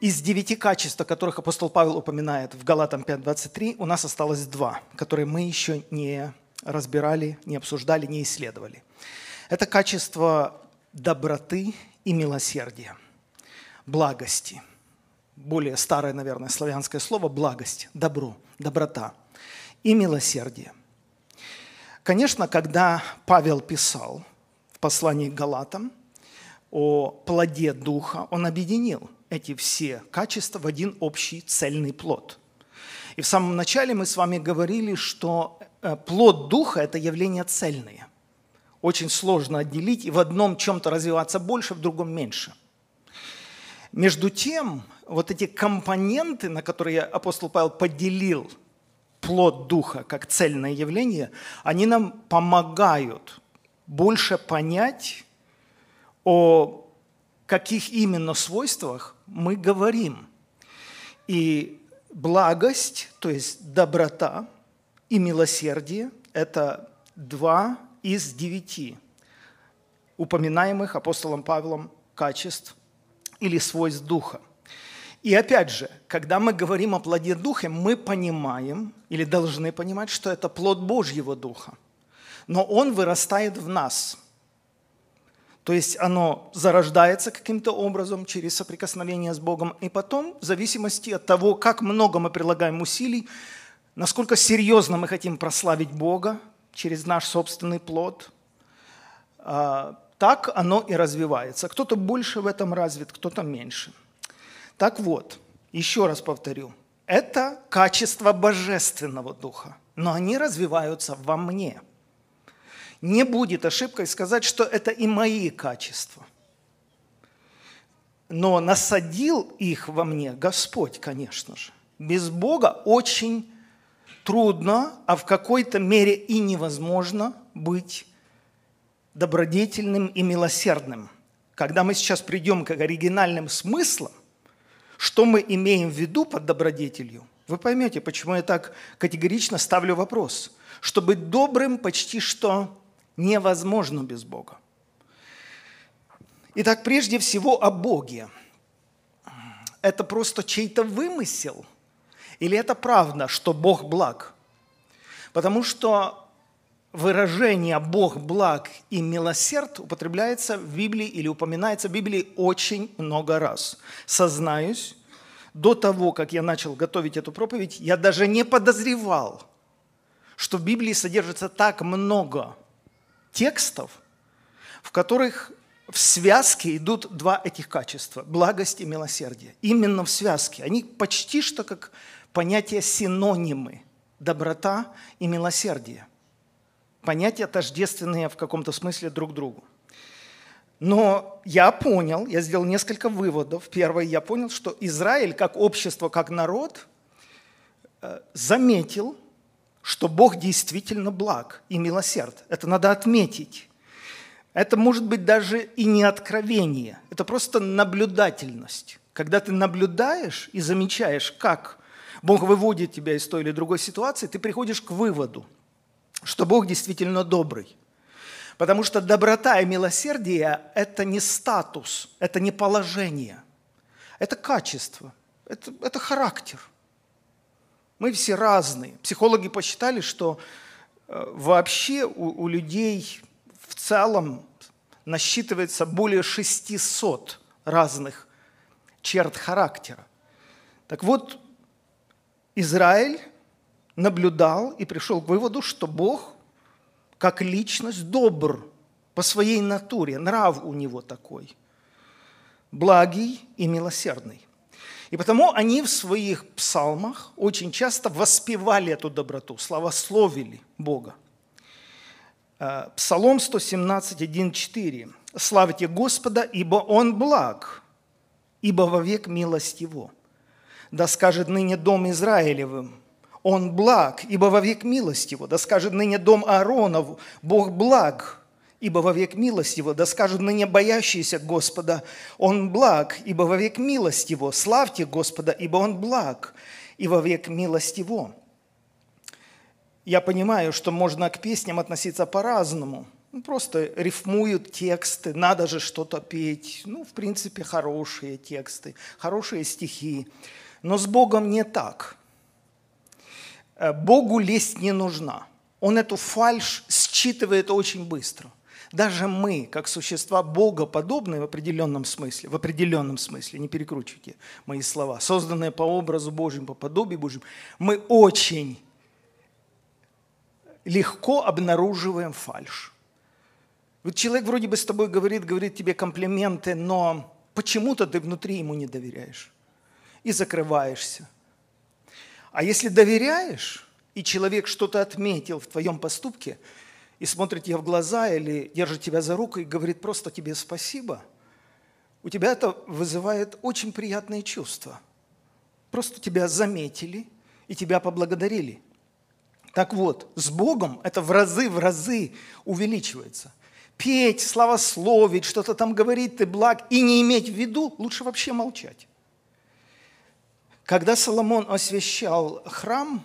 Из девяти качеств, о которых апостол Павел упоминает в Галатам 5.23, у нас осталось два, которые мы еще не разбирали, не обсуждали, не исследовали. Это качество доброты и милосердия, благости. Более старое, наверное, славянское слово – благость, добро, доброта и милосердие. Конечно, когда Павел писал в послании к Галатам о плоде Духа, он объединил эти все качества в один общий цельный плод. И в самом начале мы с вами говорили, что э, плод Духа – это явление цельное. Очень сложно отделить и в одном чем-то развиваться больше, в другом меньше. Между тем, вот эти компоненты, на которые апостол Павел поделил плод Духа как цельное явление, они нам помогают больше понять о каких именно свойствах мы говорим. И благость, то есть доброта и милосердие – это два из девяти упоминаемых апостолом Павлом качеств или свойств Духа. И опять же, когда мы говорим о плоде Духа, мы понимаем или должны понимать, что это плод Божьего Духа. Но он вырастает в нас – то есть оно зарождается каким-то образом через соприкосновение с Богом, и потом, в зависимости от того, как много мы прилагаем усилий, насколько серьезно мы хотим прославить Бога через наш собственный плод, а, так оно и развивается. Кто-то больше в этом развит, кто-то меньше. Так вот, еще раз повторю, это качество божественного духа, но они развиваются во мне – не будет ошибкой сказать, что это и мои качества. Но насадил их во мне Господь, конечно же. Без Бога очень трудно, а в какой-то мере и невозможно быть добродетельным и милосердным. Когда мы сейчас придем к оригинальным смыслам, что мы имеем в виду под добродетелью, вы поймете, почему я так категорично ставлю вопрос. Что быть добрым почти что невозможно без Бога. Итак, прежде всего о Боге. Это просто чей-то вымысел? Или это правда, что Бог благ? Потому что выражение «Бог благ» и «милосерд» употребляется в Библии или упоминается в Библии очень много раз. Сознаюсь, до того, как я начал готовить эту проповедь, я даже не подозревал, что в Библии содержится так много текстов, в которых в связке идут два этих качества – благость и милосердие. Именно в связке. Они почти что как понятия синонимы – доброта и милосердие. Понятия тождественные в каком-то смысле друг другу. Но я понял, я сделал несколько выводов. Первое, я понял, что Израиль как общество, как народ э, заметил – что Бог действительно благ и милосерд. Это надо отметить. Это может быть даже и не откровение, это просто наблюдательность. Когда ты наблюдаешь и замечаешь, как Бог выводит тебя из той или другой ситуации, ты приходишь к выводу, что Бог действительно добрый. Потому что доброта и милосердие – это не статус, это не положение, это качество, это, это характер – мы все разные. Психологи посчитали, что э, вообще у, у людей в целом насчитывается более 600 разных черт характера. Так вот, Израиль наблюдал и пришел к выводу, что Бог как личность добр по своей натуре, нрав у него такой, благий и милосердный. И потому они в своих псалмах очень часто воспевали эту доброту, славословили Бога. Э, Псалом 117, 1, «Славьте Господа, ибо Он благ, ибо вовек милость Его. Да скажет ныне дом Израилевым, Он благ, ибо вовек милость Его. Да скажет ныне дом Ааронов, Бог благ, ибо вовек милость Его, да скажут ныне боящиеся Господа, Он благ, ибо вовек милость Его, славьте Господа, ибо Он благ, и вовек милость Его. Я понимаю, что можно к песням относиться по-разному. ну, просто рифмуют тексты, надо же что-то петь. Ну, в принципе, хорошие тексты, хорошие стихи. Но с Богом не так. Э, Богу лесть не нужна. Он эту фальш считывает очень быстро. Даже мы, как существа Бога подобные в определенном смысле, в определенном смысле, не перекручивайте мои слова, созданные по образу Божьему, по подобию Божьему, мы очень легко обнаруживаем фальш. Вот человек вроде бы с тобой говорит, говорит тебе комплименты, но почему-то ты внутри ему не доверяешь и закрываешься. А если доверяешь, и человек что-то отметил в твоем поступке – и смотрит тебе в глаза или держит тебя за руку и говорит просто тебе спасибо, у тебя это вызывает очень приятные чувства. Просто тебя заметили и тебя поблагодарили. Так вот, с Богом это в разы, в разы увеличивается. Петь, славословить, что-то там говорить, ты благ, и не иметь в виду, лучше вообще молчать. Когда Соломон освящал храм,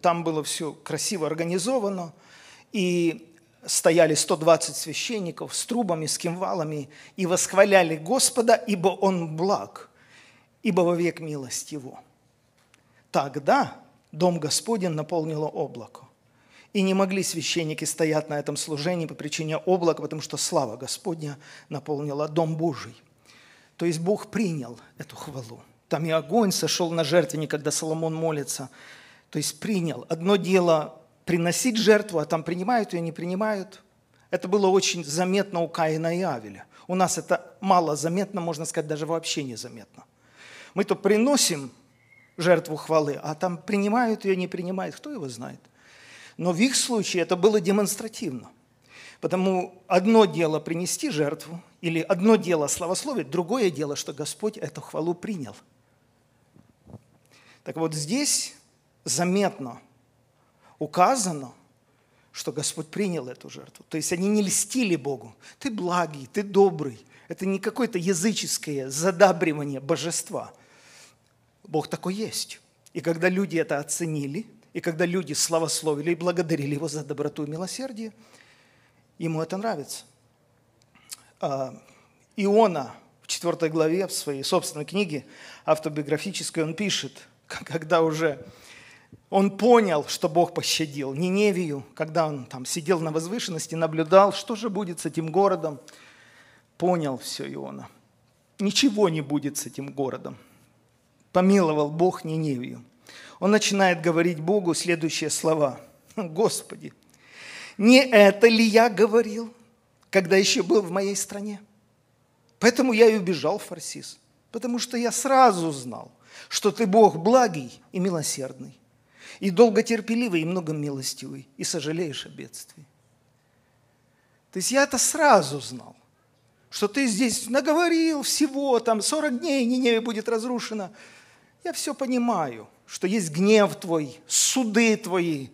там было все красиво организовано – и стояли 120 священников с трубами, с кимвалами, и восхваляли Господа, ибо Он благ, ибо вовек милость Его. Тогда дом Господень наполнило облако. И не могли священники стоять на этом служении по причине облака, потому что слава Господня наполнила дом Божий. То есть Бог принял эту хвалу. Там и огонь сошел на жертвенник, когда Соломон молится. То есть принял. Одно дело приносить жертву, а там принимают ее, не принимают. Это было очень заметно у Каина и Авеля. У нас это мало заметно, можно сказать, даже вообще незаметно. Мы то приносим жертву хвалы, а там принимают ее, не принимают, кто его знает. Но в их случае это было демонстративно. Потому одно дело принести жертву, или одно дело славословить, другое дело, что Господь эту хвалу принял. Так вот здесь заметно, указано, что Господь принял эту жертву. То есть они не льстили Богу. Ты благий, ты добрый. Это не какое-то языческое задабривание божества. Бог такой есть. И когда люди это оценили, и когда люди славословили и благодарили Его за доброту и милосердие, ему это нравится. А, Иона в 4 главе в своей собственной книге автобиографической он пишет, когда уже он понял, что Бог пощадил Ниневию, когда он там сидел на возвышенности, наблюдал, что же будет с этим городом. Понял все Иона. Ничего не будет с этим городом. Помиловал Бог Ниневию. Он начинает говорить Богу следующие слова. Господи, не это ли я говорил, когда еще был в моей стране? Поэтому я и убежал в Фарсис. Потому что я сразу знал, что ты Бог благий и милосердный и долготерпеливый, и многомилостивый, и сожалеешь о бедствии. То есть я это сразу знал, что ты здесь наговорил всего, там 40 дней Ниневе будет разрушено. Я все понимаю, что есть гнев твой, суды твои,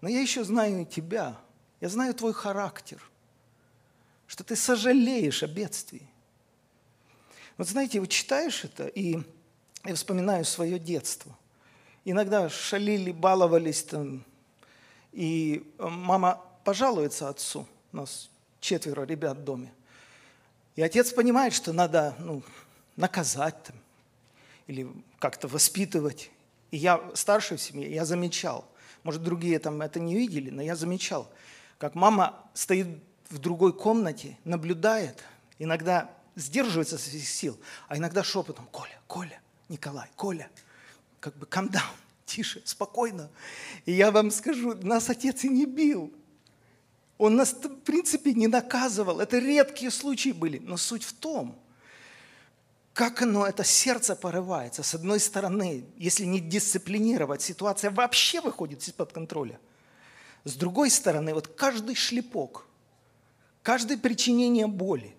но я еще знаю тебя, я знаю твой характер, что ты сожалеешь о бедствии. Вот знаете, вы читаешь это, и я вспоминаю свое детство – иногда шалили, баловались там. И э, мама пожалуется отцу, у нас четверо ребят в доме. И отец понимает, что надо ну, наказать там, или как-то воспитывать. И я старший в семье, я замечал, может, другие там это не видели, но я замечал, как мама стоит в другой комнате, наблюдает, иногда сдерживается со своих сил, а иногда шепотом «Коля, Коля, Николай, Коля» как бы calm down, тише, спокойно. И я вам скажу, нас отец и не бил. Он нас, в принципе, не наказывал. Это редкие случаи были. Но суть в том, как оно, это сердце порывается. С одной стороны, если не дисциплинировать, ситуация вообще выходит из-под контроля. С другой стороны, вот каждый шлепок, каждое причинение боли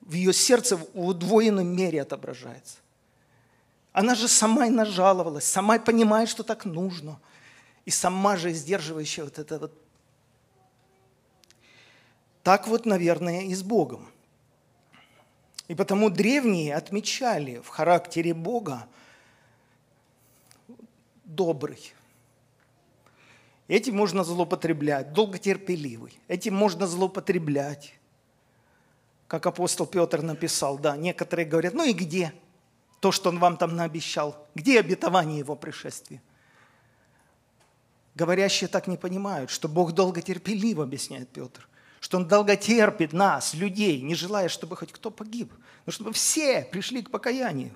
в ее сердце в удвоенной мере отображается. Она же сама и нажаловалась, сама и понимает, что так нужно. И сама же сдерживающая вот это вот. Так вот, наверное, и с Богом. И потому древние отмечали в характере Бога добрый. Этим можно злоупотреблять, долготерпеливый. Этим можно злоупотреблять. Как апостол Петр написал, да, некоторые говорят, ну и где то, что он вам там наобещал? Где обетование его пришествия? Говорящие так не понимают, что Бог долготерпелив, объясняет Петр. Что Он долготерпит нас, людей, не желая, чтобы хоть кто погиб, но чтобы все пришли к покаянию.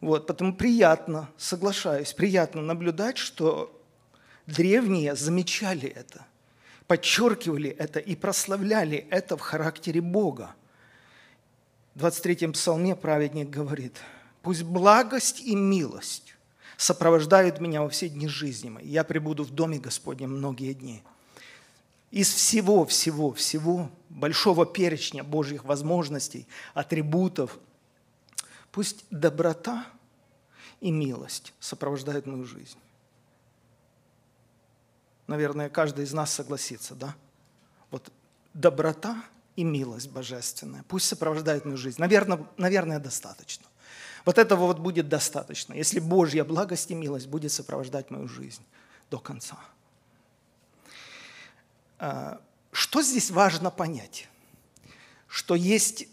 Вот, потому приятно, соглашаюсь, приятно наблюдать, что древние замечали это, подчеркивали это и прославляли это в характере Бога. В 23-м псалме праведник говорит, «Пусть благость и милость сопровождают меня во все дни жизни моей. Я пребуду в доме Господнем многие дни». Из всего, всего, всего большого перечня Божьих возможностей, атрибутов – Пусть доброта и милость сопровождают мою жизнь. Наверное, каждый из нас согласится, да? Вот доброта и милость божественная пусть сопровождает мою жизнь. Наверное, наверное, достаточно. Вот этого вот будет достаточно, если Божья благость и милость будет сопровождать мою жизнь до конца. А, что здесь важно понять? Что есть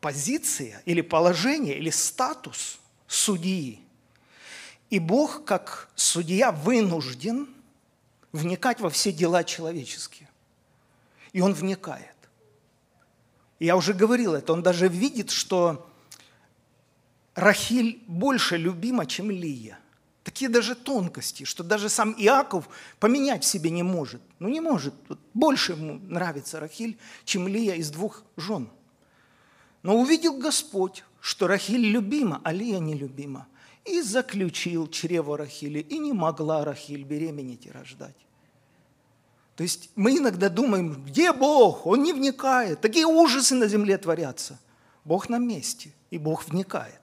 позиция или положение или статус судьи. И Бог, как судья, вынужден вникать во все дела человеческие. И Он вникает. Я уже говорил это, он даже видит, что Рахиль больше любима, чем Лия. Такие даже тонкости, что даже сам Иаков поменять себе не может. Ну не может. Больше ему нравится Рахиль, чем Лия из двух жен – но увидел Господь, что Рахиль любима, а Лия нелюбима. И заключил чрево Рахили, и не могла Рахиль беременеть и рождать. То есть мы иногда думаем, где Бог? Он не вникает. Такие ужасы на земле творятся. Бог на месте, и Бог вникает.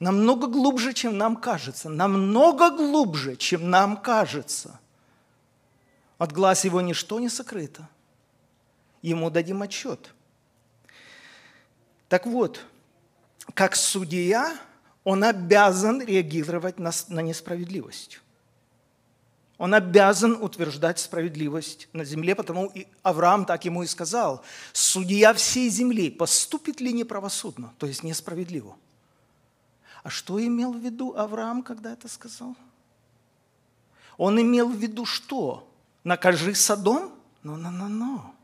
Намного глубже, чем нам кажется. Намного глубже, чем нам кажется. От глаз его ничто не сокрыто. Ему дадим отчет – так вот, как судья, он обязан реагировать на, на несправедливость. Он обязан утверждать справедливость на земле, потому и Авраам так ему и сказал, судья всей земли поступит ли неправосудно, то есть несправедливо. А что имел в виду Авраам, когда это сказал? Он имел в виду что? Накажи Содом? Ну-ну-ну-ну.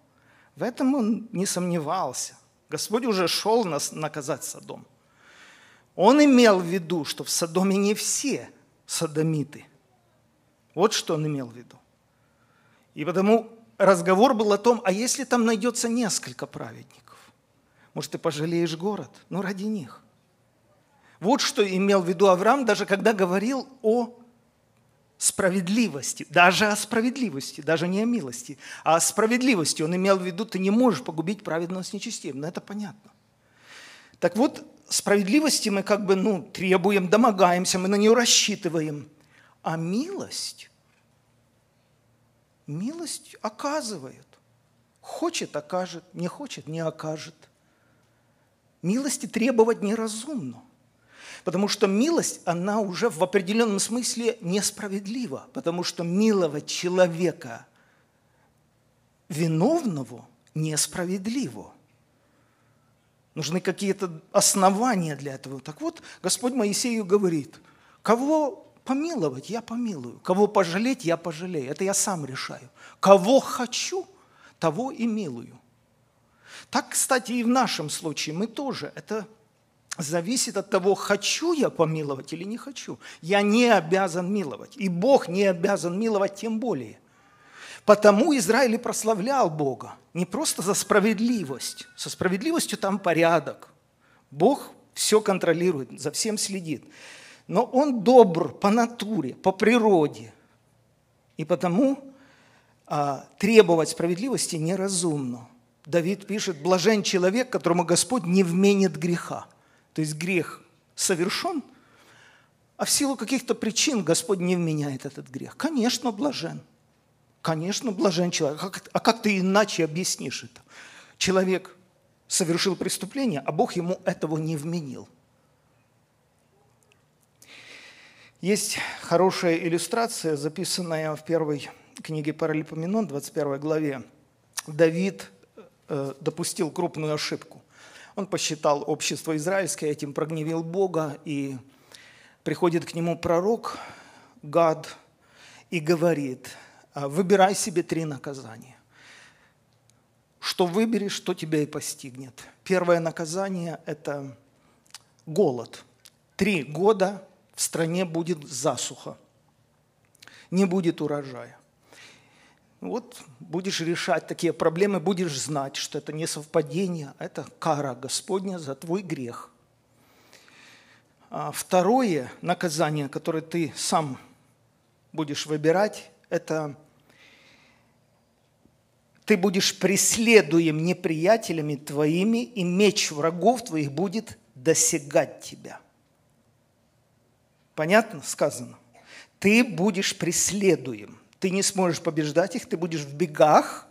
В этом он не сомневался. Господь уже шел нас наказать Содом. Он имел в виду, что в Содоме не все садомиты. Вот что он имел в виду. И потому разговор был о том, а если там найдется несколько праведников, может, ты пожалеешь город? Ну, ради них. Вот что имел в виду Авраам, даже когда говорил о справедливости, даже о справедливости, даже не о милости, а о справедливости. Он имел в виду, ты не можешь погубить праведного с нечестивым, но это понятно. Так вот, справедливости мы как бы ну, требуем, домогаемся, мы на нее рассчитываем. А милость, милость оказывает. Хочет – окажет, не хочет – не окажет. Милости требовать неразумно. Потому что милость, она уже в определенном смысле несправедлива, потому что миловать человека виновного несправедливо. Нужны какие-то основания для этого. Так вот, Господь Моисею говорит, кого помиловать, я помилую. Кого пожалеть, я пожалею. Это я сам решаю. Кого хочу, того и милую. Так, кстати, и в нашем случае мы тоже. Это зависит от того, хочу я помиловать или не хочу. Я не обязан миловать. И Бог не обязан миловать тем более. Потому Израиль и прославлял Бога. Не просто за справедливость. Со справедливостью там порядок. Бог все контролирует, за всем следит. Но Он добр по натуре, по природе. И потому а, требовать справедливости неразумно. Давид пишет, блажен человек, которому Господь не вменит греха. То есть грех совершен, а в силу каких-то причин Господь не вменяет этот грех. Конечно, блажен. Конечно, блажен человек. А как, а как ты иначе объяснишь это? Человек совершил преступление, а Бог ему этого не вменил. Есть хорошая иллюстрация, записанная в первой книге Паралипоменон, 21 главе. Давид э, допустил крупную ошибку. Он посчитал общество израильское, этим прогневил Бога, и приходит к нему пророк Гад и говорит, «А, выбирай себе три наказания. Что выберешь, что тебя и постигнет. Первое наказание – это голод. Три года в стране будет засуха, не будет урожая. Вот будешь решать такие проблемы, будешь знать, что это не совпадение, а это кара Господня за твой грех. А второе наказание, которое ты сам будешь выбирать, это ты будешь преследуем неприятелями твоими, и меч врагов твоих будет досягать тебя. Понятно сказано? Ты будешь преследуем. Ты не сможешь побеждать их, ты будешь в бегах,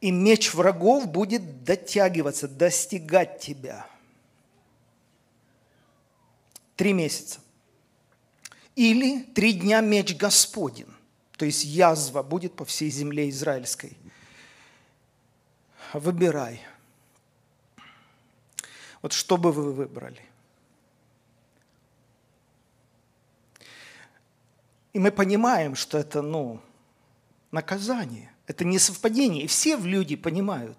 и меч врагов будет дотягиваться, достигать тебя. Три месяца. Или три дня меч Господен, то есть язва будет по всей земле израильской. Выбирай. Вот что бы вы выбрали? И мы понимаем, что это, ну, наказание. Это не совпадение. И все люди понимают.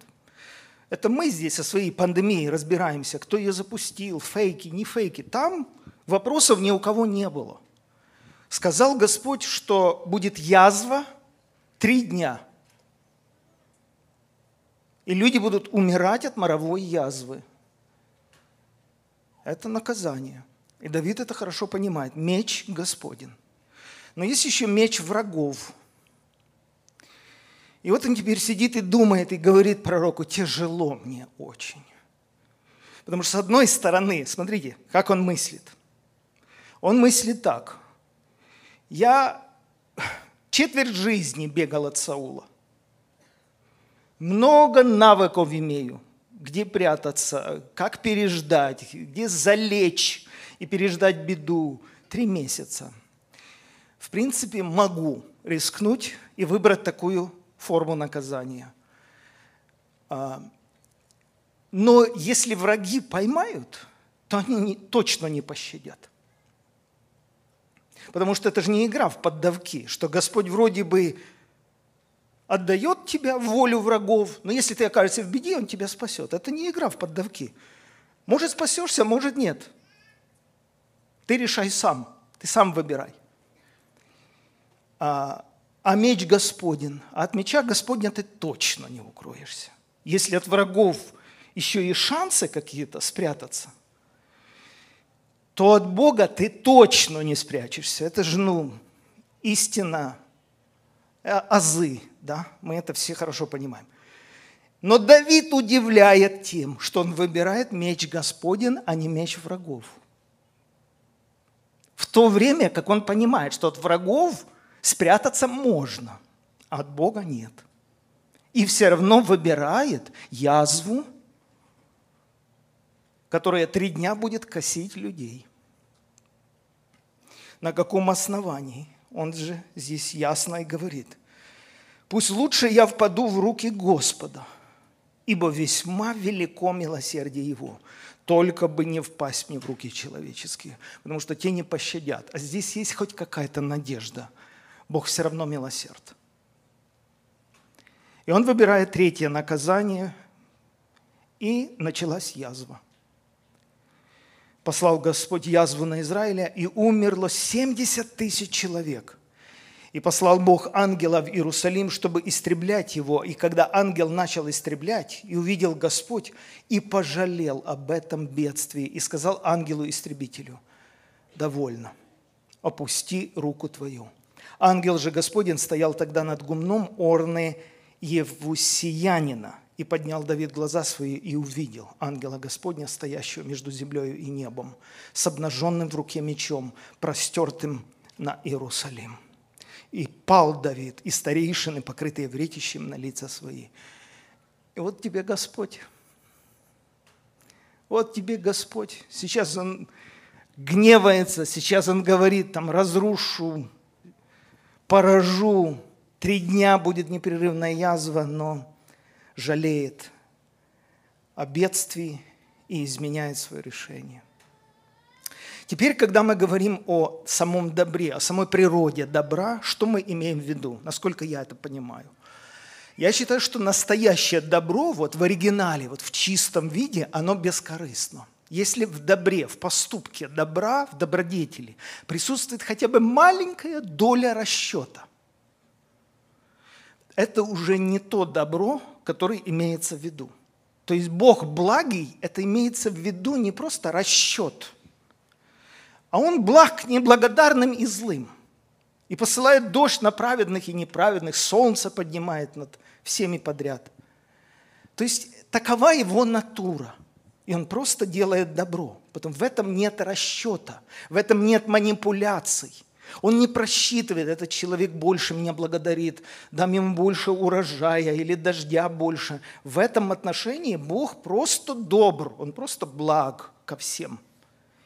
Это мы здесь со своей пандемией разбираемся, кто ее запустил, фейки, не фейки. Там вопросов ни у кого не было. Сказал Господь, что будет язва три дня. И люди будут умирать от моровой язвы. Это наказание. И Давид это хорошо понимает. Меч Господен – но есть еще меч врагов. И вот он теперь сидит и думает, и говорит пророку, тяжело мне очень. Потому что с одной стороны, смотрите, как он мыслит. Он мыслит так. Я четверть жизни бегал от Саула. Много навыков имею, где прятаться, как переждать, где залечь и переждать беду. Три месяца – в принципе, могу рискнуть и выбрать такую форму наказания. А, но если враги поймают, то они не, точно не пощадят. Потому что это же не игра в поддавки, что Господь вроде бы отдает тебя волю врагов, но если ты окажешься в беде, Он тебя спасет. Это не игра в поддавки. Может спасешься, может нет. Ты решай сам, ты сам выбирай а, а меч Господен. А от меча Господня ты точно не укроешься. Если от врагов еще и шансы какие-то спрятаться, то от Бога ты точно не спрячешься. Это же, ну, истина, э, азы, да, мы это все хорошо понимаем. Но Давид удивляет тем, что он выбирает меч Господен, а не меч врагов. В то время, как он понимает, что от врагов Спрятаться можно, а от Бога нет. И все равно выбирает язву, которая три дня будет косить людей. На каком основании? Он же здесь ясно и говорит. Пусть лучше я впаду в руки Господа, ибо весьма велико милосердие Его. Только бы не впасть мне в руки человеческие, потому что те не пощадят. А здесь есть хоть какая-то надежда – Бог все равно милосерд. И он выбирает третье наказание, и началась язва. Послал Господь язву на Израиля, и умерло 70 тысяч человек. И послал Бог ангела в Иерусалим, чтобы истреблять его. И когда ангел начал истреблять, и увидел Господь, и пожалел об этом бедствии, и сказал ангелу-истребителю, «Довольно, опусти руку твою». Ангел же Господень стоял тогда над гумном Орны Евусиянина. И поднял Давид глаза свои и увидел ангела Господня, стоящего между землей и небом, с обнаженным в руке мечом, простертым на Иерусалим. И пал Давид, и старейшины, покрытые вретищем на лица свои. И вот тебе Господь. Вот тебе Господь. Сейчас он гневается, сейчас он говорит, там, разрушу, поражу, три дня будет непрерывная язва, но жалеет о бедствии и изменяет свое решение. Теперь, когда мы говорим о самом добре, о самой природе добра, что мы имеем в виду, насколько я это понимаю? Я считаю, что настоящее добро вот в оригинале, вот в чистом виде, оно бескорыстно. Если в добре, в поступке добра, в добродетели присутствует хотя бы маленькая доля расчета, это уже не то добро, которое имеется в виду. То есть Бог благий, это имеется в виду не просто расчет, а Он благ к неблагодарным и злым. И посылает дождь на праведных и неправедных, солнце поднимает над всеми подряд. То есть такова его натура. И он просто делает добро. Потом в этом нет расчета, в этом нет манипуляций. Он не просчитывает, этот человек больше меня благодарит, дам ему больше урожая или дождя больше. В этом отношении Бог просто добр, Он просто благ ко всем.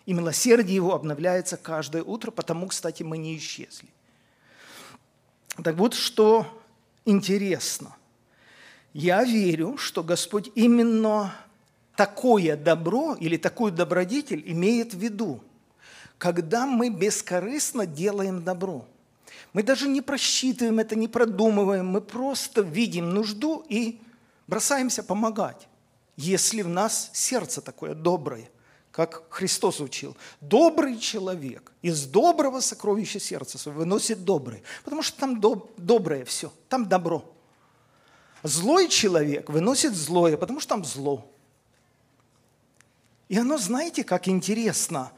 И милосердие Его обновляется каждое утро, потому, кстати, мы не исчезли. Так вот, что интересно. Я верю, что Господь именно такое добро или такую добродетель имеет в виду, когда мы бескорыстно делаем добро. Мы даже не просчитываем это, не продумываем, мы просто видим нужду и бросаемся помогать, если в нас сердце такое доброе, как Христос учил. Добрый человек из доброго сокровища сердца выносит доброе, потому что там доб- доброе все, там добро – Злой человек выносит злое, потому что там зло. И оно, знаете, как интересно,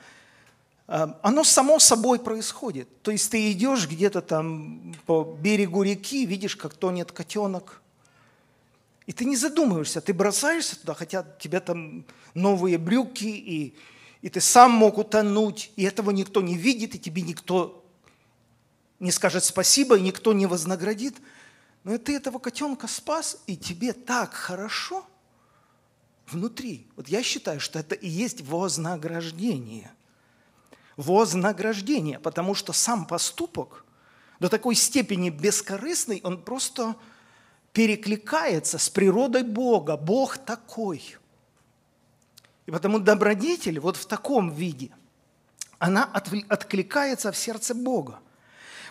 э, оно само собой происходит. То есть ты идешь где-то там по берегу реки, видишь, как тонет котенок, и ты не задумываешься, ты бросаешься туда, хотя тебя там новые брюки, и, и ты сам мог утонуть, и этого никто не видит, и тебе никто не скажет спасибо, и никто не вознаградит – но ты этого котенка спас, и тебе так хорошо внутри. Вот я считаю, что это и есть вознаграждение. Вознаграждение, потому что сам поступок до такой степени бескорыстный, он просто перекликается с природой Бога. Бог такой. И потому добродетель вот в таком виде, она откликается в сердце Бога.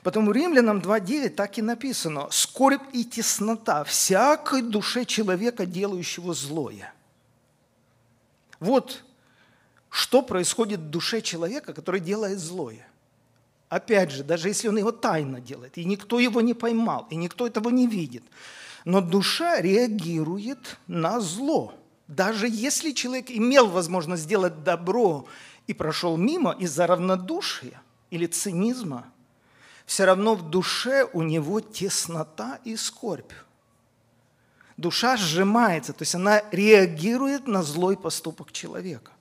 Потом в Римлянам 2.9 так и написано. «Скорбь и теснота всякой душе человека, делающего злое». Вот что происходит в душе человека, который делает злое. Опять же, даже если он его тайно делает, и никто его не поймал, и никто этого не видит, но душа реагирует на зло. Даже если человек имел возможность сделать добро и прошел мимо из-за равнодушия или цинизма – все равно в душе у него теснота и скорбь. Душа сжимается, то есть она реагирует на злой поступок человека.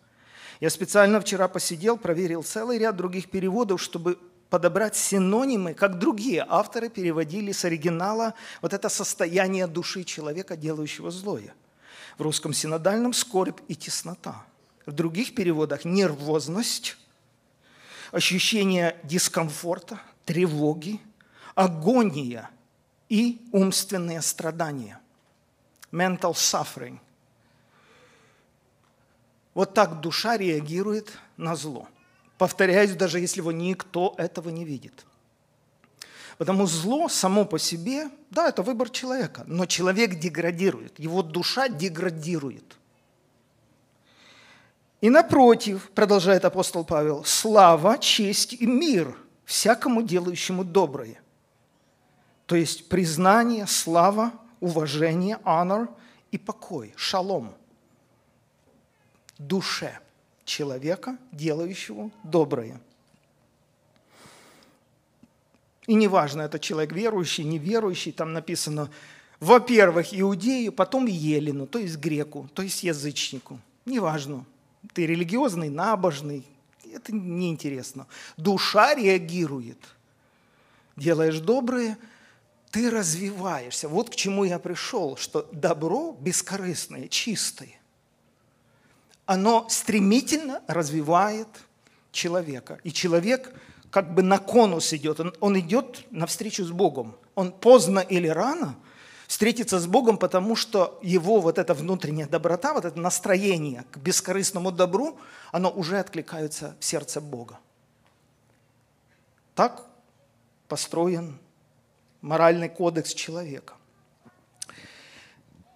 Я специально вчера посидел, проверил целый ряд других переводов, чтобы подобрать синонимы, как другие авторы переводили с оригинала вот это состояние души человека, делающего злое. В русском синодальном – скорбь и теснота. В других переводах – нервозность, ощущение дискомфорта, тревоги, агония и умственные страдания. Mental suffering. Вот так душа реагирует на зло. Повторяюсь, даже если его никто этого не видит. Потому зло само по себе, да, это выбор человека, но человек деградирует, его душа деградирует. И напротив, продолжает апостол Павел, слава, честь и мир – всякому делающему доброе. То есть признание, слава, уважение, honor и покой, шалом душе человека, делающего доброе. И неважно, это человек верующий, неверующий, там написано, во-первых, иудею, потом елену, то есть греку, то есть язычнику. Неважно, ты религиозный, набожный, это неинтересно. Душа реагирует. Делаешь доброе, ты развиваешься. Вот к чему я пришел, что добро бескорыстное, чистое, оно стремительно развивает человека. И человек как бы на конус идет, он, он идет навстречу с Богом. Он поздно или рано встретится с Богом, потому что его вот эта внутренняя доброта, вот это настроение к бескорыстному добру, оно уже откликается в сердце Бога. Так построен моральный кодекс человека.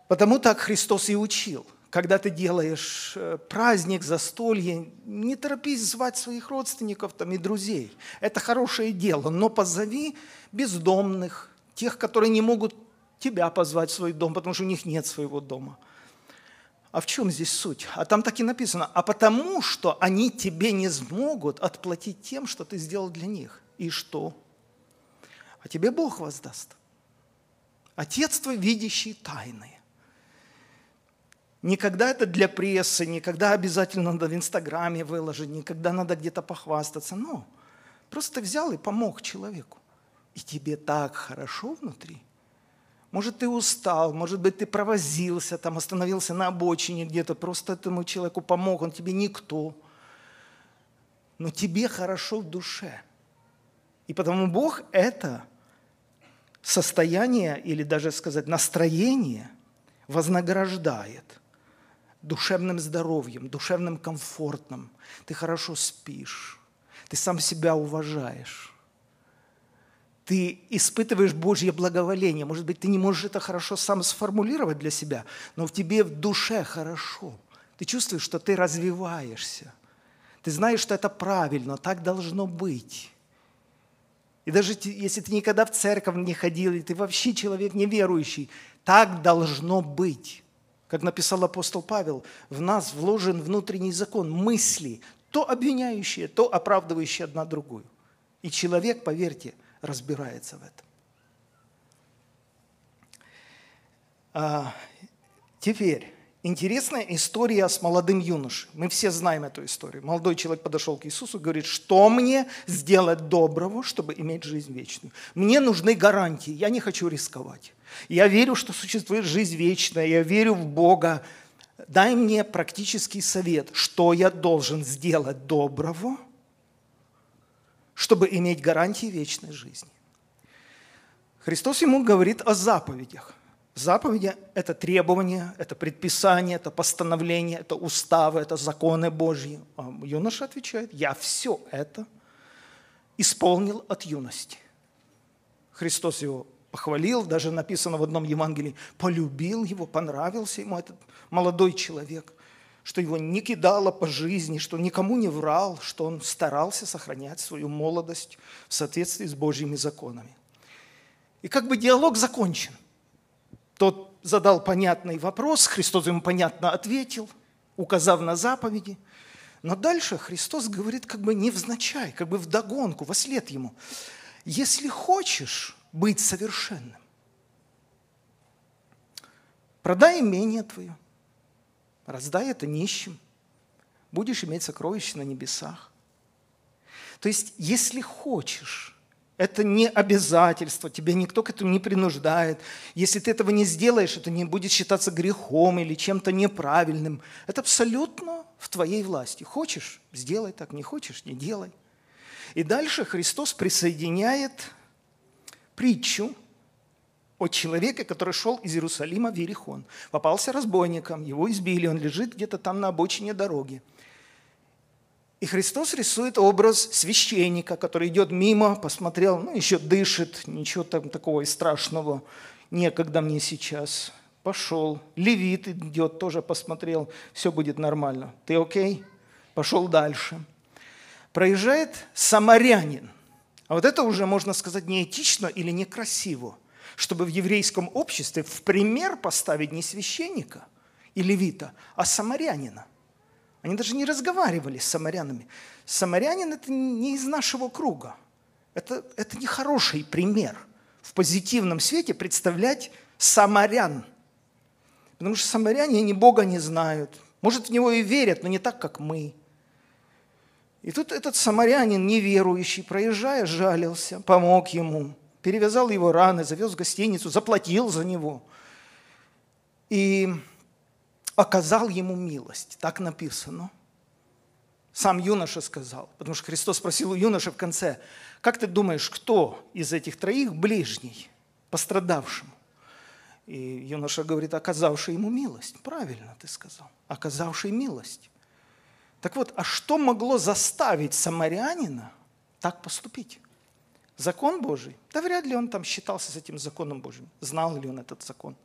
Потому так Христос и учил – когда ты делаешь э, праздник, застолье, не торопись звать своих родственников там, и друзей. Это хорошее дело, но позови бездомных, тех, которые не могут тебя позвать в свой дом, потому что у них нет своего дома. А в чем здесь суть? А там так и написано, а потому что они тебе не смогут отплатить тем, что ты сделал для них. И что? А тебе Бог воздаст. Отец твой, видящий тайны. Никогда это для прессы, никогда обязательно надо в Инстаграме выложить, никогда надо где-то похвастаться. Но просто взял и помог человеку. И тебе так хорошо внутри. Может, ты устал, может быть, ты провозился, там остановился на обочине где-то, просто этому человеку помог, он тебе никто. Но тебе хорошо в душе. И потому Бог это состояние, или даже сказать настроение, вознаграждает – душевным здоровьем, душевным комфортом. Ты хорошо спишь, ты сам себя уважаешь. Ты испытываешь Божье благоволение. Может быть, ты не можешь это хорошо сам сформулировать для себя, но в тебе в душе хорошо. Ты чувствуешь, что ты развиваешься. Ты знаешь, что это правильно, так должно быть. И даже если ты никогда в церковь не ходил, и ты вообще человек неверующий, так должно быть. Как написал апостол Павел, в нас вложен внутренний закон мысли, то обвиняющие, то оправдывающие одна другую. И человек, поверьте, разбирается в этом. А, теперь, интересная история с молодым юношей. Мы все знаем эту историю. Молодой человек подошел к Иисусу и говорит, что мне сделать доброго, чтобы иметь жизнь вечную? Мне нужны гарантии, я не хочу рисковать. Я верю, что существует жизнь вечная, я верю в Бога. Дай мне практический совет, что я должен сделать доброго, чтобы иметь гарантии вечной жизни. Христос ему говорит о заповедях. Заповеди – это требования, это предписания, это постановления, это уставы, это законы Божьи. А юноша отвечает, я все это исполнил от юности. Христос его похвалил, даже написано в одном Евангелии, полюбил его, понравился ему этот молодой человек, что его не кидало по жизни, что никому не врал, что он старался сохранять свою молодость в соответствии с Божьими законами. И как бы диалог закончен. Тот задал понятный вопрос, Христос ему понятно ответил, указав на заповеди. Но дальше Христос говорит как бы невзначай, как бы вдогонку, во след ему. Если хочешь, быть совершенным. Продай имение твое, раздай это нищим, будешь иметь сокровища на небесах. То есть, если хочешь, это не обязательство, тебя никто к этому не принуждает. Если ты этого не сделаешь, это не будет считаться грехом или чем-то неправильным. Это абсолютно в твоей власти. Хочешь – сделай так, не хочешь – не делай. И дальше Христос присоединяет притчу о человеке, который шел из Иерусалима в Иерихон. Попался разбойником, его избили, он лежит где-то там на обочине дороги. И Христос рисует образ священника, который идет мимо, посмотрел, ну, еще дышит, ничего там такого и страшного, некогда мне сейчас. Пошел. Левит идет, тоже посмотрел, все будет нормально. Ты окей? Пошел дальше. Проезжает самарянин – а вот это уже, можно сказать, неэтично или некрасиво, чтобы в еврейском обществе в пример поставить не священника и левита, а самарянина. Они даже не разговаривали с самарянами. Самарянин – это не из нашего круга. Это, это не хороший пример в позитивном свете представлять самарян. Потому что самаряне они Бога не знают. Может, в Него и верят, но не так, как мы – и тут этот самарянин, неверующий, проезжая, жалился, помог ему, перевязал его раны, завез в гостиницу, заплатил за него. И оказал ему милость, так написано. Сам юноша сказал, потому что Христос спросил у юноши в конце, как ты думаешь, кто из этих троих ближний, пострадавшему? И юноша говорит, оказавший ему милость. Правильно ты сказал, оказавший милость. Так вот, а что могло заставить самарянина так поступить? Закон Божий? Да вряд ли он там считался с этим законом Божьим. Знал ли он этот закон?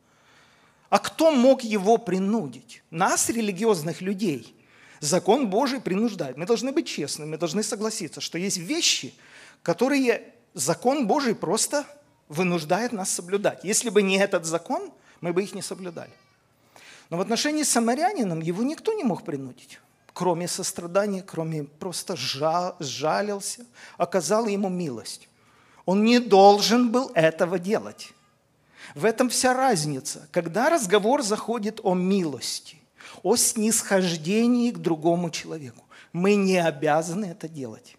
А кто мог его принудить? Нас, религиозных людей, закон Божий принуждает. Мы должны быть честными, мы должны согласиться, что есть вещи, которые закон Божий просто вынуждает нас соблюдать. Если бы не этот закон, мы бы их не соблюдали. Но в отношении с самарянином его никто не мог принудить, кроме сострадания, кроме просто сжалился, оказал ему милость. Он не должен был этого делать. В этом вся разница. Когда разговор заходит о милости, о снисхождении к другому человеку, мы не обязаны это делать.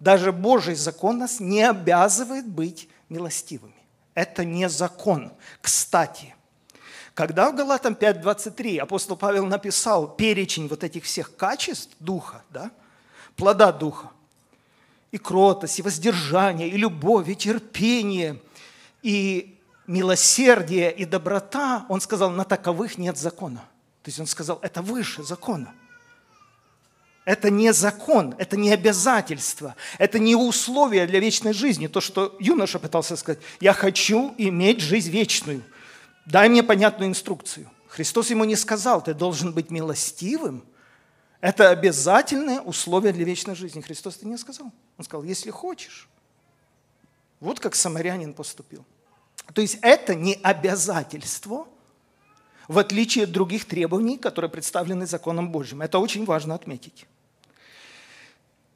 Даже Божий закон нас не обязывает быть милостивыми. Это не закон. Кстати, когда в Галатам 5.23 апостол Павел написал перечень вот этих всех качеств Духа, да, плода Духа, и кротость, и воздержание, и любовь, и терпение, и милосердие, и доброта, он сказал, на таковых нет закона. То есть он сказал, это выше закона – это не закон, это не обязательство, это не условие для вечной жизни. То, что юноша пытался сказать, я хочу иметь жизнь вечную. Дай мне понятную инструкцию. Христос ему не сказал, ты должен быть милостивым. Это обязательное условие для вечной жизни. Христос это не сказал. Он сказал, если хочешь. Вот как самарянин поступил. То есть это не обязательство, в отличие от других требований, которые представлены законом Божьим. Это очень важно отметить.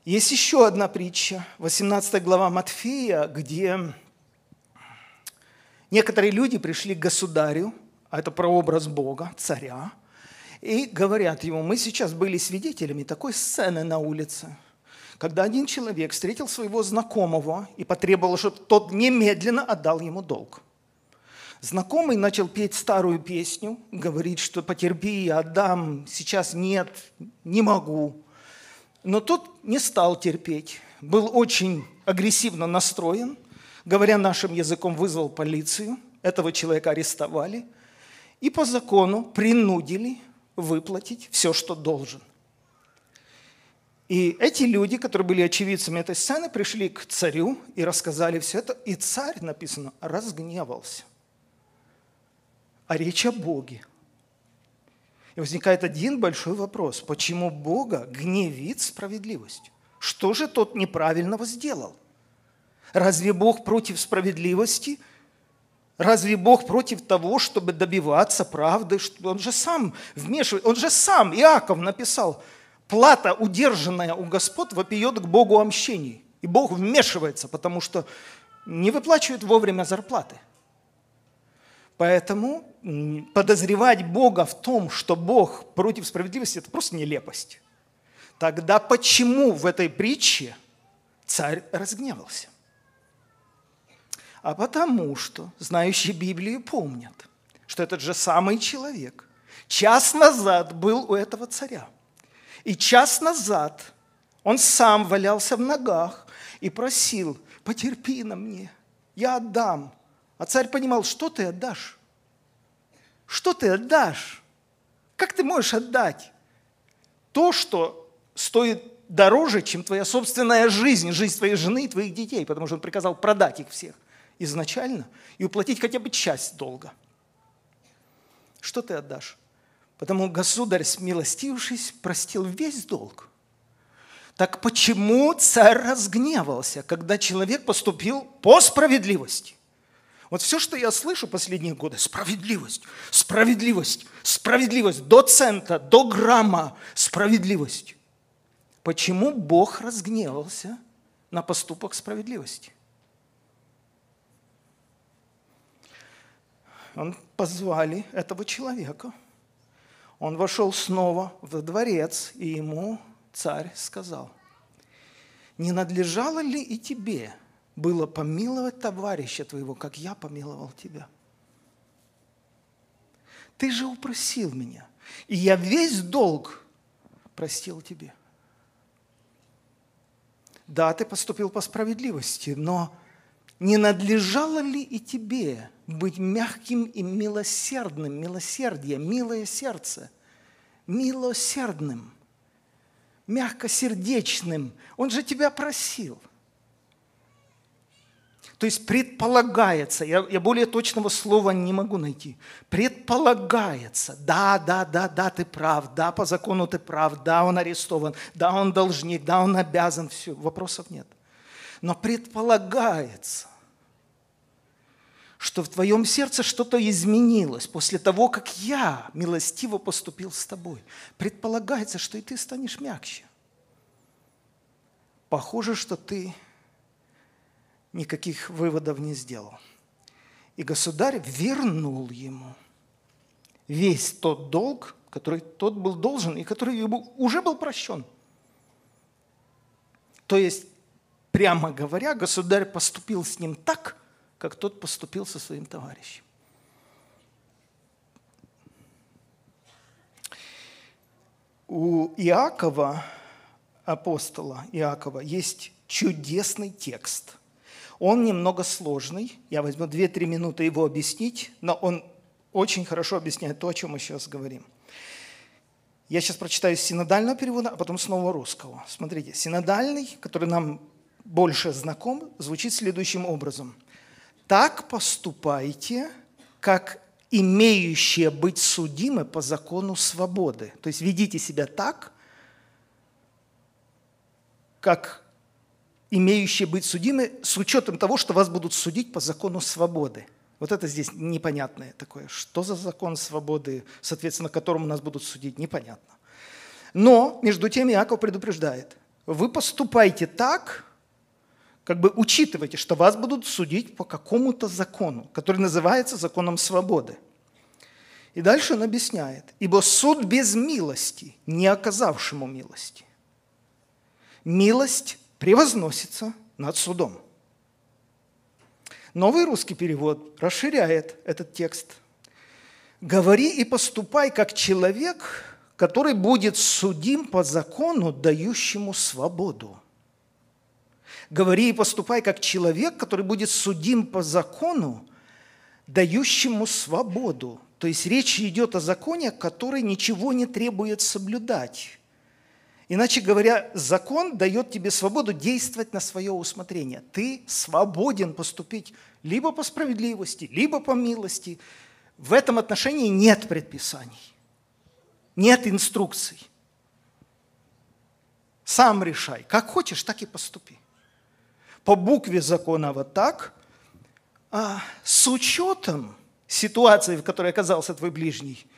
Есть еще одна притча, 18 глава Матфея, где некоторые люди пришли к государю, а это прообраз Бога, царя, и говорят ему, мы сейчас были свидетелями такой сцены на улице, когда один человек встретил своего знакомого и потребовал, чтобы тот немедленно отдал ему долг. Знакомый начал петь старую песню, говорит, что потерпи, отдам, сейчас нет, не могу. Но тот не стал терпеть, был очень агрессивно настроен, говоря нашим языком, вызвал полицию, этого человека арестовали и по закону принудили выплатить все, что должен. И эти люди, которые были очевидцами этой сцены, пришли к царю и рассказали все это. И царь, написано, разгневался. А речь о Боге. И возникает один большой вопрос. Почему Бога гневит справедливость? Что же тот неправильного сделал? Разве Бог против справедливости? Разве Бог против того, чтобы добиваться правды? Он же сам вмешивает, он же сам, Иаков написал, плата, удержанная у Господ, вопиет к Богу о мщении. И Бог вмешивается, потому что не выплачивает вовремя зарплаты – Поэтому подозревать Бога в том, что Бог против справедливости, это просто нелепость. Тогда почему в этой притче царь разгневался? А потому что знающие Библию помнят, что этот же самый человек час назад был у этого царя. И час назад он сам валялся в ногах и просил, потерпи на мне, я отдам а царь понимал, что ты отдашь? Что ты отдашь? Как ты можешь отдать то, что стоит дороже, чем твоя собственная жизнь, жизнь твоей жены и твоих детей, потому что он приказал продать их всех изначально и уплатить хотя бы часть долга. Что ты отдашь? Потому государь, смилостившись, простил весь долг. Так почему царь разгневался, когда человек поступил по справедливости? Вот все, что я слышу последние годы, справедливость, справедливость, справедливость, до цента, до грамма, справедливость. Почему Бог разгневался на поступок справедливости? Он позвали этого человека. Он вошел снова в дворец, и ему царь сказал, не надлежало ли и тебе – было помиловать товарища твоего, как я помиловал тебя. Ты же упросил меня, и я весь долг простил тебе. Да, ты поступил по справедливости, но не надлежало ли и тебе быть мягким и милосердным, милосердие, милое сердце, милосердным, мягкосердечным? Он же тебя просил – то есть предполагается, я, я более точного слова не могу найти. Предполагается, да, да, да, да, ты прав, да, по закону ты прав, да, он арестован, да, он должник, да, он обязан, все, вопросов нет. Но предполагается, что в твоем сердце что-то изменилось после того, как я милостиво поступил с тобой. Предполагается, что и ты станешь мягче. Похоже, что ты никаких выводов не сделал. И государь вернул ему весь тот долг, который тот был должен и который уже был прощен. То есть, прямо говоря, государь поступил с ним так, как тот поступил со своим товарищем. У Иакова, апостола Иакова, есть чудесный текст – он немного сложный, я возьму 2-3 минуты его объяснить, но он очень хорошо объясняет то, о чем мы сейчас говорим. Я сейчас прочитаю синодального перевода, а потом снова русского. Смотрите, синодальный, который нам больше знаком, звучит следующим образом. «Так поступайте, как имеющие быть судимы по закону свободы». То есть ведите себя так, как имеющие быть судимы с учетом того, что вас будут судить по закону свободы. Вот это здесь непонятное такое. Что за закон свободы, соответственно, которому нас будут судить, непонятно. Но, между тем, Иаков предупреждает. Вы поступайте так, как бы учитывайте, что вас будут судить по какому-то закону, который называется законом свободы. И дальше он объясняет. «Ибо суд без милости, не оказавшему милости. Милость превозносится над судом. Новый русский перевод расширяет этот текст. «Говори и поступай, как человек, который будет судим по закону, дающему свободу». Говори и поступай, как человек, который будет судим по закону, дающему свободу. То есть речь идет о законе, который ничего не требует соблюдать. Иначе говоря, закон дает тебе свободу действовать на свое усмотрение. Ты свободен поступить либо по справедливости, либо по милости. В этом отношении нет предписаний, нет инструкций. Сам решай. Как хочешь, так и поступи. По букве закона вот так, а с учетом ситуации, в которой оказался твой ближний –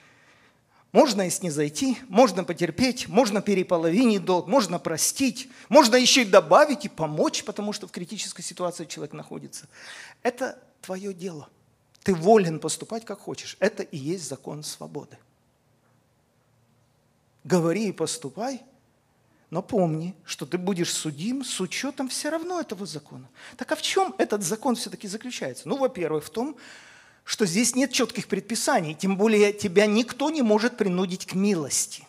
можно и снизойти, можно потерпеть, можно переполовинить долг, можно простить, можно еще и добавить и помочь, потому что в критической ситуации человек находится. Это твое дело. Ты волен поступать, как хочешь. Это и есть закон свободы. Говори и поступай, но помни, что ты будешь судим с учетом все равно этого закона. Так а в чем этот закон все-таки заключается? Ну, во-первых, в том, что здесь нет четких предписаний, тем более тебя никто не может принудить к милости,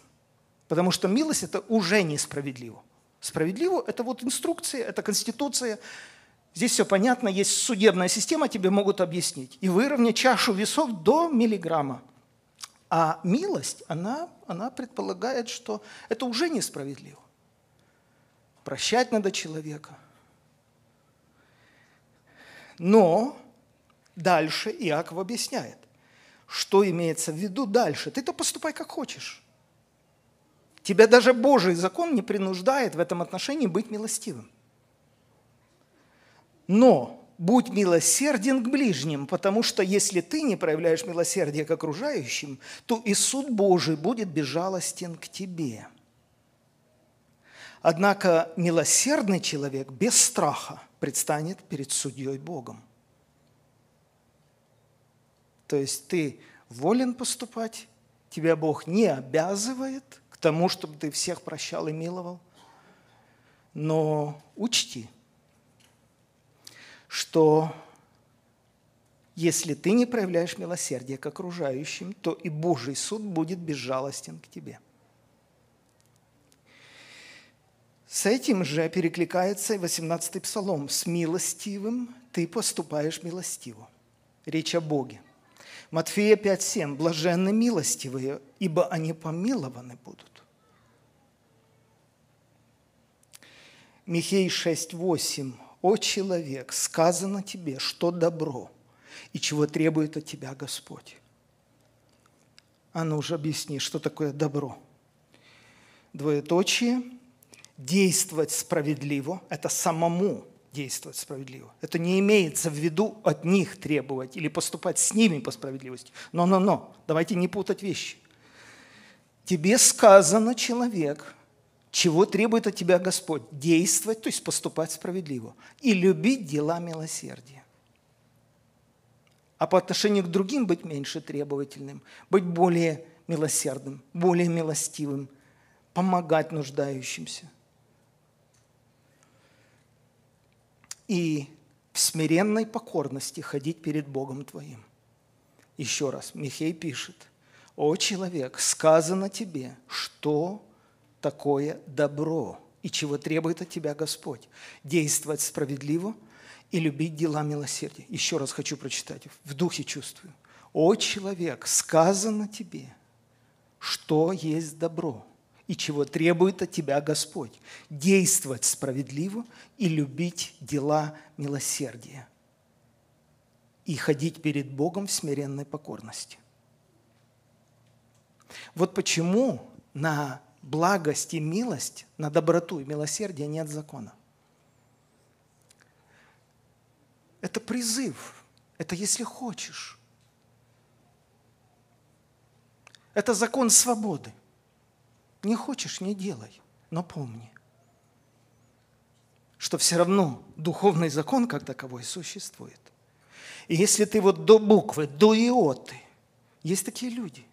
потому что милость – это уже несправедливо. Справедливо – это вот инструкция, это конституция. Здесь все понятно, есть судебная система, тебе могут объяснить. И выровнять чашу весов до миллиграмма. А милость, она, она предполагает, что это уже несправедливо. Прощать надо человека. Но Дальше Иаков объясняет, что имеется в виду дальше. Ты-то поступай как хочешь. Тебя даже Божий закон не принуждает в этом отношении быть милостивым. Но будь милосерден к ближним, потому что если ты не проявляешь милосердие к окружающим, то и суд Божий будет безжалостен к тебе. Однако милосердный человек без страха предстанет перед судьей Богом. То есть ты волен поступать, тебя Бог не обязывает к тому, чтобы ты всех прощал и миловал. Но учти, что если ты не проявляешь милосердие к окружающим, то и Божий суд будет безжалостен к тебе. С этим же перекликается и 18-й псалом. «С милостивым ты поступаешь милостиво». Речь о Боге. Матфея 5.7. «Блаженны милостивые, ибо они помилованы будут». Михей 6.8. «О человек, сказано тебе, что добро, и чего требует от тебя Господь». А ну уже объясни, что такое добро. Двоеточие – действовать справедливо, это самому действовать справедливо. Это не имеется в виду от них требовать или поступать с ними по справедливости. Но-но-но, давайте не путать вещи. Тебе сказано, человек, чего требует от тебя Господь? Действовать, то есть поступать справедливо. И любить дела милосердия. А по отношению к другим быть меньше требовательным, быть более милосердным, более милостивым, помогать нуждающимся – и в смиренной покорности ходить перед Богом твоим. Еще раз, Михей пишет, «О человек, сказано тебе, что такое добро и чего требует от тебя Господь. Действовать справедливо и любить дела милосердия». Еще раз хочу прочитать, в духе чувствую. «О человек, сказано тебе, что есть добро и чего требует от тебя Господь. Действовать справедливо и любить дела милосердия. И ходить перед Богом в смиренной покорности. Вот почему на благость и милость, на доброту и милосердие нет закона. Это призыв. Это если хочешь. Это закон свободы. Не хочешь, не делай, но помни, что все равно духовный закон как таковой существует. И если ты вот до буквы, до иоты, есть такие люди,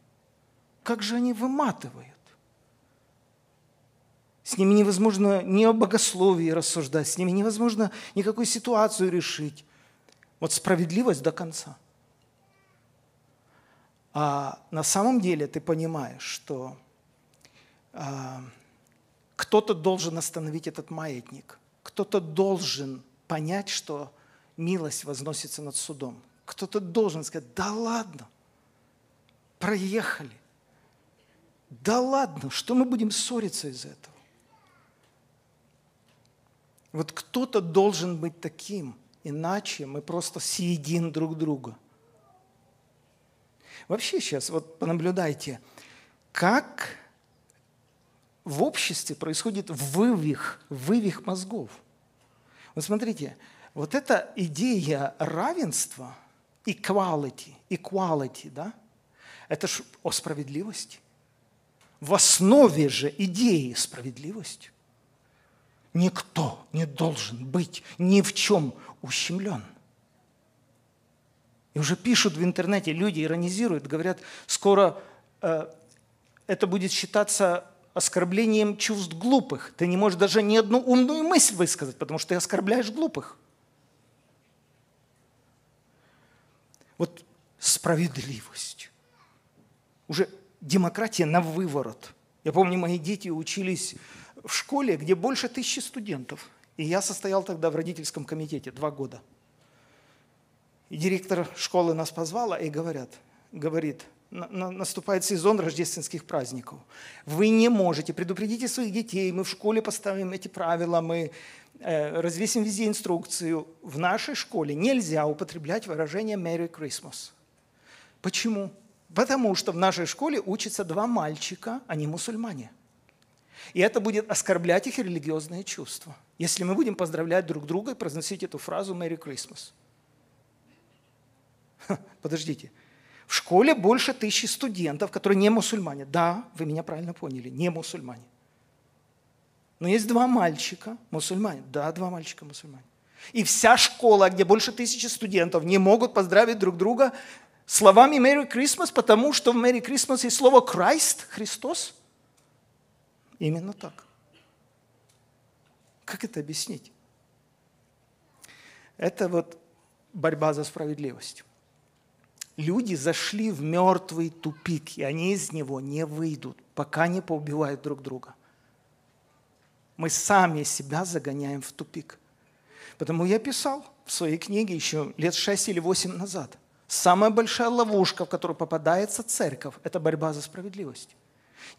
как же они выматывают? С ними невозможно ни о богословии рассуждать, с ними невозможно никакую ситуацию решить. Вот справедливость до конца. А на самом деле ты понимаешь, что кто-то должен остановить этот маятник, кто-то должен понять, что милость возносится над судом. Кто-то должен сказать, да ладно, проехали. Да ладно, что мы будем ссориться из этого? Вот кто-то должен быть таким, иначе мы просто съедим друг друга. Вообще сейчас, вот понаблюдайте, как в обществе происходит вывих, вывих мозгов. Вот смотрите, вот эта идея равенства, equality, equality, да, это ж о справедливости. В основе же идеи справедливость. Никто не должен быть ни в чем ущемлен. И уже пишут в интернете, люди иронизируют, говорят, скоро э, это будет считаться оскорблением чувств глупых. Ты не можешь даже ни одну умную мысль высказать, потому что ты оскорбляешь глупых. Вот справедливость. Уже демократия на выворот. Я помню, мои дети учились в школе, где больше тысячи студентов. И я состоял тогда в родительском комитете два года. И директор школы нас позвала и говорят, говорит, наступает сезон рождественских праздников. Вы не можете, предупредите своих детей, мы в школе поставим эти правила, мы э, развесим везде инструкцию. В нашей школе нельзя употреблять выражение «Merry Christmas». Почему? Потому что в нашей школе учатся два мальчика, они мусульмане. И это будет оскорблять их религиозные чувства, если мы будем поздравлять друг друга и произносить эту фразу «Merry Christmas». Подождите, в школе больше тысячи студентов, которые не мусульмане. Да, вы меня правильно поняли, не мусульмане. Но есть два мальчика мусульмане. Да, два мальчика мусульмане. И вся школа, где больше тысячи студентов, не могут поздравить друг друга словами Merry Christmas, потому что в Merry Christmas есть слово Christ, Христос. Именно так. Как это объяснить? Это вот борьба за справедливость люди зашли в мертвый тупик, и они из него не выйдут, пока не поубивают друг друга. Мы сами себя загоняем в тупик. Потому я писал в своей книге еще лет шесть или восемь назад. Самая большая ловушка, в которую попадается церковь, это борьба за справедливость.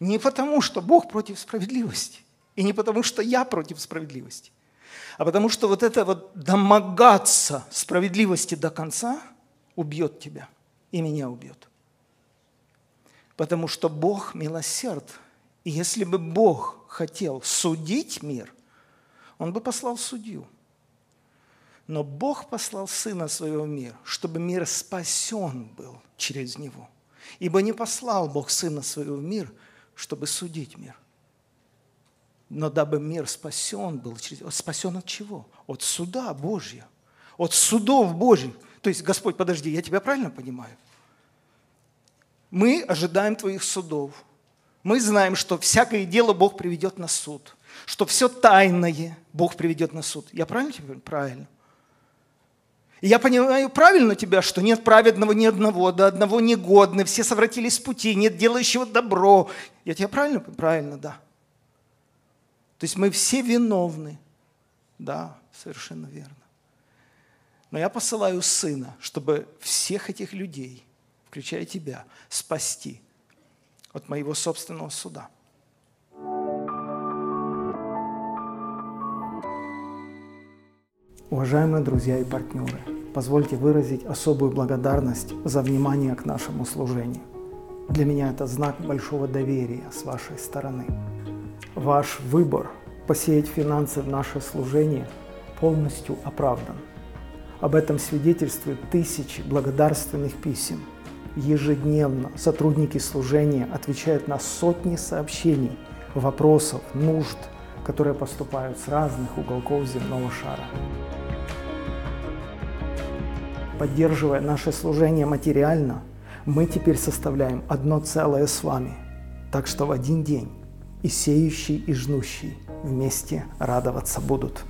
Не потому, что Бог против справедливости, и не потому, что я против справедливости, а потому что вот это вот домогаться справедливости до конца убьет тебя и меня убьет. Потому что Бог милосерд. И если бы Бог хотел судить мир, Он бы послал судью. Но Бог послал Сына Своего в мир, чтобы мир спасен был через Него. Ибо не послал Бог Сына Своего в мир, чтобы судить мир, но дабы мир спасен был. Спасен от чего? От суда Божьего, от судов Божьих. То есть, Господь, подожди, я тебя правильно понимаю? Мы ожидаем Твоих судов. Мы знаем, что всякое дело Бог приведет на суд. Что все тайное Бог приведет на суд. Я правильно тебя понимаю? Правильно. Я понимаю правильно тебя, что нет праведного ни одного, до одного негодны, все совратились с пути, нет делающего добро. Я тебя правильно? Правильно, да. То есть мы все виновны. Да, совершенно верно. Но я посылаю Сына, чтобы всех этих людей, включая тебя, спасти от моего собственного суда. Уважаемые друзья и партнеры, позвольте выразить особую благодарность за внимание к нашему служению. Для меня это знак большого доверия с вашей стороны. Ваш выбор посеять финансы в наше служение полностью оправдан. Об этом свидетельствуют тысячи благодарственных писем. Ежедневно сотрудники служения отвечают на сотни сообщений, вопросов, нужд, которые поступают с разных уголков земного шара. Поддерживая наше служение материально, мы теперь составляем одно целое с вами. Так что в один день и сеющий, и жнущий вместе радоваться будут.